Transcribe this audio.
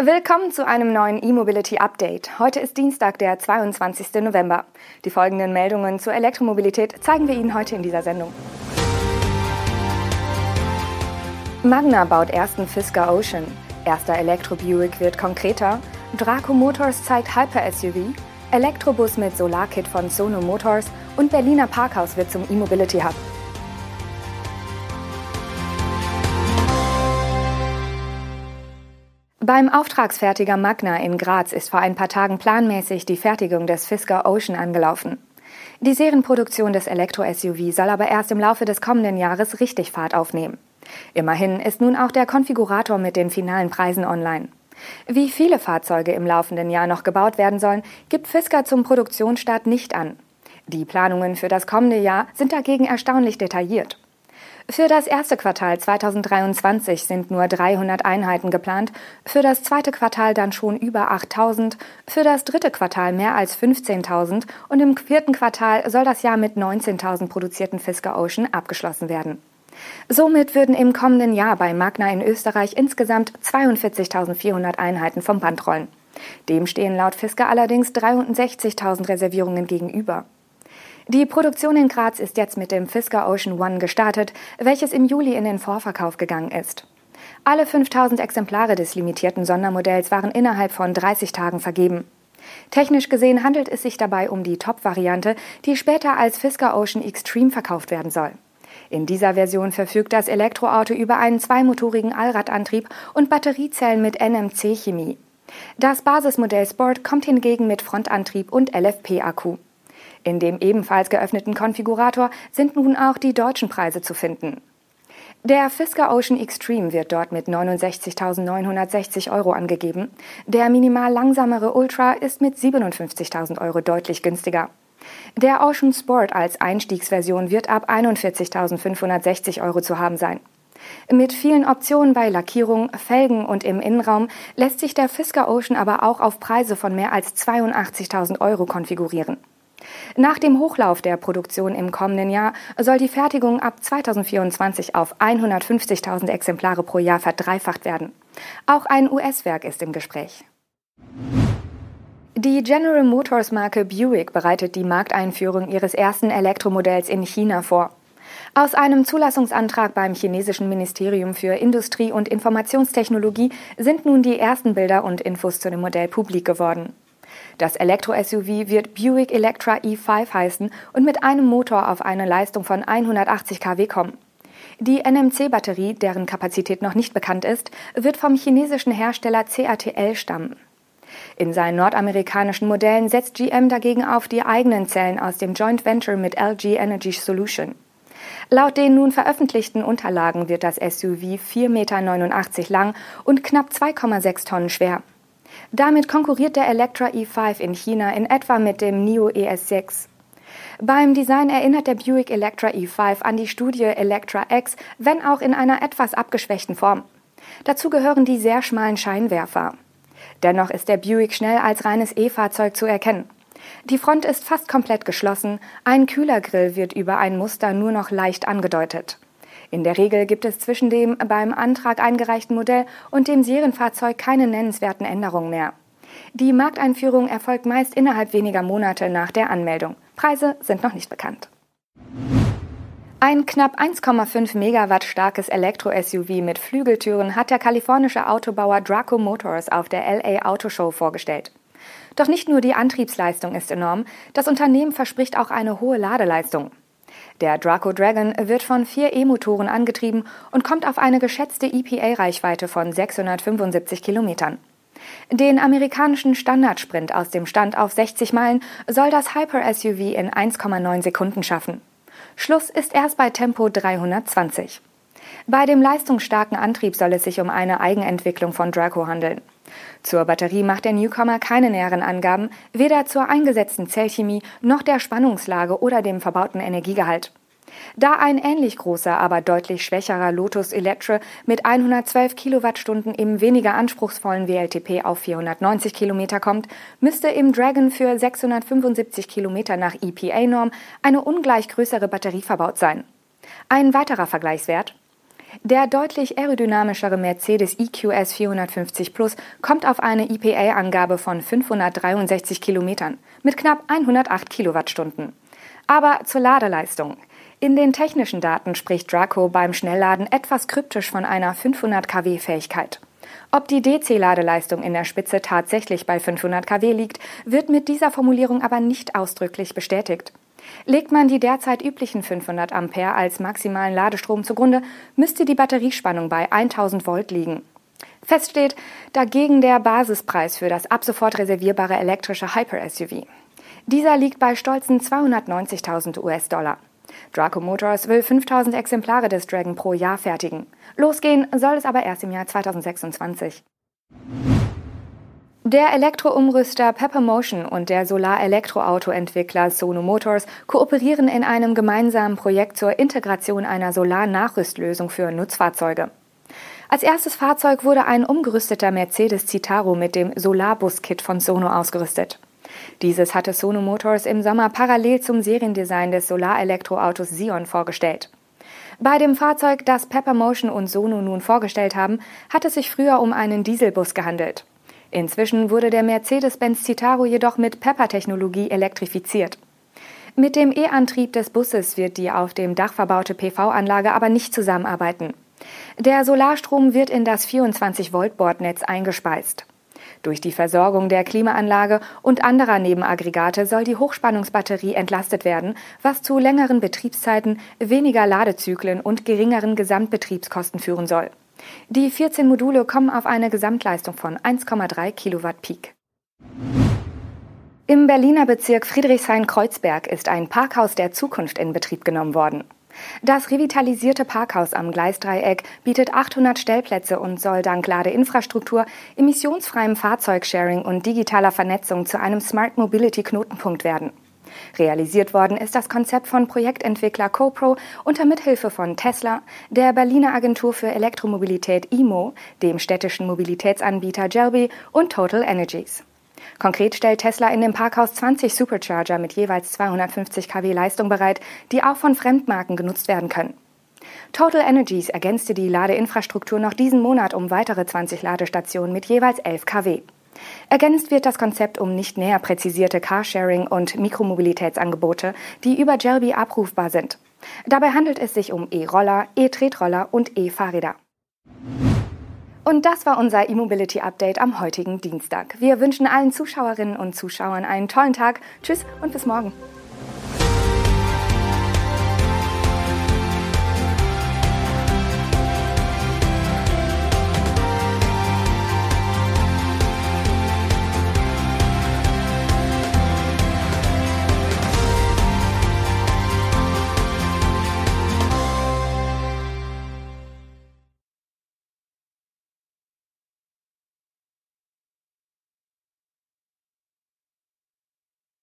Willkommen zu einem neuen E-Mobility Update. Heute ist Dienstag, der 22. November. Die folgenden Meldungen zur Elektromobilität zeigen wir Ihnen heute in dieser Sendung. Magna baut ersten Fisker Ocean. Erster Elektro-Buick wird konkreter. Draco Motors zeigt Hyper-SUV. Elektrobus mit Solarkit von Sono Motors und Berliner Parkhaus wird zum E-Mobility Hub. Beim Auftragsfertiger Magna in Graz ist vor ein paar Tagen planmäßig die Fertigung des Fisker Ocean angelaufen. Die Serienproduktion des Elektro-SUV soll aber erst im Laufe des kommenden Jahres richtig Fahrt aufnehmen. Immerhin ist nun auch der Konfigurator mit den finalen Preisen online. Wie viele Fahrzeuge im laufenden Jahr noch gebaut werden sollen, gibt Fisker zum Produktionsstart nicht an. Die Planungen für das kommende Jahr sind dagegen erstaunlich detailliert. Für das erste Quartal 2023 sind nur 300 Einheiten geplant, für das zweite Quartal dann schon über 8000, für das dritte Quartal mehr als 15.000 und im vierten Quartal soll das Jahr mit 19.000 produzierten Fisker Ocean abgeschlossen werden. Somit würden im kommenden Jahr bei Magna in Österreich insgesamt 42.400 Einheiten vom Band rollen. Dem stehen laut Fisker allerdings 63.000 Reservierungen gegenüber. Die Produktion in Graz ist jetzt mit dem Fisker Ocean One gestartet, welches im Juli in den Vorverkauf gegangen ist. Alle 5000 Exemplare des limitierten Sondermodells waren innerhalb von 30 Tagen vergeben. Technisch gesehen handelt es sich dabei um die Top-Variante, die später als Fisker Ocean Extreme verkauft werden soll. In dieser Version verfügt das Elektroauto über einen zweimotorigen Allradantrieb und Batteriezellen mit NMC-Chemie. Das Basismodell Sport kommt hingegen mit Frontantrieb und LFP-Akku. In dem ebenfalls geöffneten Konfigurator sind nun auch die deutschen Preise zu finden. Der Fisker Ocean Extreme wird dort mit 69.960 Euro angegeben. Der minimal langsamere Ultra ist mit 57.000 Euro deutlich günstiger. Der Ocean Sport als Einstiegsversion wird ab 41.560 Euro zu haben sein. Mit vielen Optionen bei Lackierung, Felgen und im Innenraum lässt sich der Fisker Ocean aber auch auf Preise von mehr als 82.000 Euro konfigurieren. Nach dem Hochlauf der Produktion im kommenden Jahr soll die Fertigung ab 2024 auf 150.000 Exemplare pro Jahr verdreifacht werden. Auch ein US-Werk ist im Gespräch. Die General Motors Marke Buick bereitet die Markteinführung ihres ersten Elektromodells in China vor. Aus einem Zulassungsantrag beim chinesischen Ministerium für Industrie und Informationstechnologie sind nun die ersten Bilder und Infos zu dem Modell publik geworden. Das Elektro-SUV wird Buick Electra E5 heißen und mit einem Motor auf eine Leistung von 180 kW kommen. Die NMC-Batterie, deren Kapazität noch nicht bekannt ist, wird vom chinesischen Hersteller CATL stammen. In seinen nordamerikanischen Modellen setzt GM dagegen auf die eigenen Zellen aus dem Joint Venture mit LG Energy Solution. Laut den nun veröffentlichten Unterlagen wird das SUV 4,89 Meter lang und knapp 2,6 Tonnen schwer. Damit konkurriert der Electra E5 in China in etwa mit dem NIO ES6. Beim Design erinnert der Buick Electra E5 an die Studie Electra X, wenn auch in einer etwas abgeschwächten Form. Dazu gehören die sehr schmalen Scheinwerfer. Dennoch ist der Buick schnell als reines E-Fahrzeug zu erkennen. Die Front ist fast komplett geschlossen, ein Kühlergrill wird über ein Muster nur noch leicht angedeutet. In der Regel gibt es zwischen dem beim Antrag eingereichten Modell und dem Serienfahrzeug keine nennenswerten Änderungen mehr. Die Markteinführung erfolgt meist innerhalb weniger Monate nach der Anmeldung. Preise sind noch nicht bekannt. Ein knapp 1,5 Megawatt starkes Elektro-SUV mit Flügeltüren hat der kalifornische Autobauer Draco Motors auf der LA Auto Show vorgestellt. Doch nicht nur die Antriebsleistung ist enorm, das Unternehmen verspricht auch eine hohe Ladeleistung. Der Draco Dragon wird von vier E-Motoren angetrieben und kommt auf eine geschätzte EPA-Reichweite von 675 Kilometern. Den amerikanischen Standardsprint aus dem Stand auf 60 Meilen soll das Hyper-SUV in 1,9 Sekunden schaffen. Schluss ist erst bei Tempo 320. Bei dem leistungsstarken Antrieb soll es sich um eine Eigenentwicklung von Draco handeln. Zur Batterie macht der Newcomer keine näheren Angaben, weder zur eingesetzten Zellchemie noch der Spannungslage oder dem verbauten Energiegehalt. Da ein ähnlich großer, aber deutlich schwächerer Lotus Electra mit 112 Kilowattstunden im weniger anspruchsvollen WLTP auf 490 Kilometer kommt, müsste im Dragon für 675 Kilometer nach EPA-Norm eine ungleich größere Batterie verbaut sein. Ein weiterer Vergleichswert Der deutlich aerodynamischere Mercedes EQS 450 Plus kommt auf eine EPA-Angabe von 563 Kilometern mit knapp 108 Kilowattstunden. Aber zur Ladeleistung. In den technischen Daten spricht Draco beim Schnellladen etwas kryptisch von einer 500 kW Fähigkeit. Ob die DC-Ladeleistung in der Spitze tatsächlich bei 500 kW liegt, wird mit dieser Formulierung aber nicht ausdrücklich bestätigt. Legt man die derzeit üblichen 500 Ampere als maximalen Ladestrom zugrunde, müsste die Batteriespannung bei 1000 Volt liegen. Fest steht dagegen der Basispreis für das ab sofort reservierbare elektrische Hyper-SUV. Dieser liegt bei stolzen 290.000 US-Dollar. Draco Motors will 5000 Exemplare des Dragon pro Jahr fertigen. Losgehen soll es aber erst im Jahr 2026. Der Elektroumrüster Pepper Motion und der Solar-Elektroauto-Entwickler Sono Motors kooperieren in einem gemeinsamen Projekt zur Integration einer Solar-Nachrüstlösung für Nutzfahrzeuge. Als erstes Fahrzeug wurde ein umgerüsteter Mercedes Citaro mit dem Solarbus-Kit von Sono ausgerüstet. Dieses hatte Sono Motors im Sommer parallel zum Seriendesign des Solar-Elektroautos Sion vorgestellt. Bei dem Fahrzeug, das Pepper Motion und Sono nun vorgestellt haben, hat es sich früher um einen Dieselbus gehandelt. Inzwischen wurde der Mercedes-Benz Citaro jedoch mit Pepper-Technologie elektrifiziert. Mit dem E-Antrieb des Busses wird die auf dem Dach verbaute PV-Anlage aber nicht zusammenarbeiten. Der Solarstrom wird in das 24-Volt-Bordnetz eingespeist. Durch die Versorgung der Klimaanlage und anderer Nebenaggregate soll die Hochspannungsbatterie entlastet werden, was zu längeren Betriebszeiten, weniger Ladezyklen und geringeren Gesamtbetriebskosten führen soll. Die 14 Module kommen auf eine Gesamtleistung von 1,3 Kilowatt Peak. Im Berliner Bezirk Friedrichshain-Kreuzberg ist ein Parkhaus der Zukunft in Betrieb genommen worden. Das revitalisierte Parkhaus am Gleisdreieck bietet 800 Stellplätze und soll dank Ladeinfrastruktur, emissionsfreiem Fahrzeugsharing und digitaler Vernetzung zu einem Smart Mobility Knotenpunkt werden. Realisiert worden ist das Konzept von Projektentwickler CoPro unter Mithilfe von Tesla, der Berliner Agentur für Elektromobilität IMO, dem städtischen Mobilitätsanbieter Jelby und Total Energies. Konkret stellt Tesla in dem Parkhaus 20 Supercharger mit jeweils 250 kW Leistung bereit, die auch von Fremdmarken genutzt werden können. Total Energies ergänzte die Ladeinfrastruktur noch diesen Monat um weitere 20 Ladestationen mit jeweils 11 kW. Ergänzt wird das Konzept um nicht näher präzisierte Carsharing- und Mikromobilitätsangebote, die über Jelby abrufbar sind. Dabei handelt es sich um E-Roller, E-Tretroller und E-Fahrräder. Und das war unser E-Mobility Update am heutigen Dienstag. Wir wünschen allen Zuschauerinnen und Zuschauern einen tollen Tag. Tschüss und bis morgen.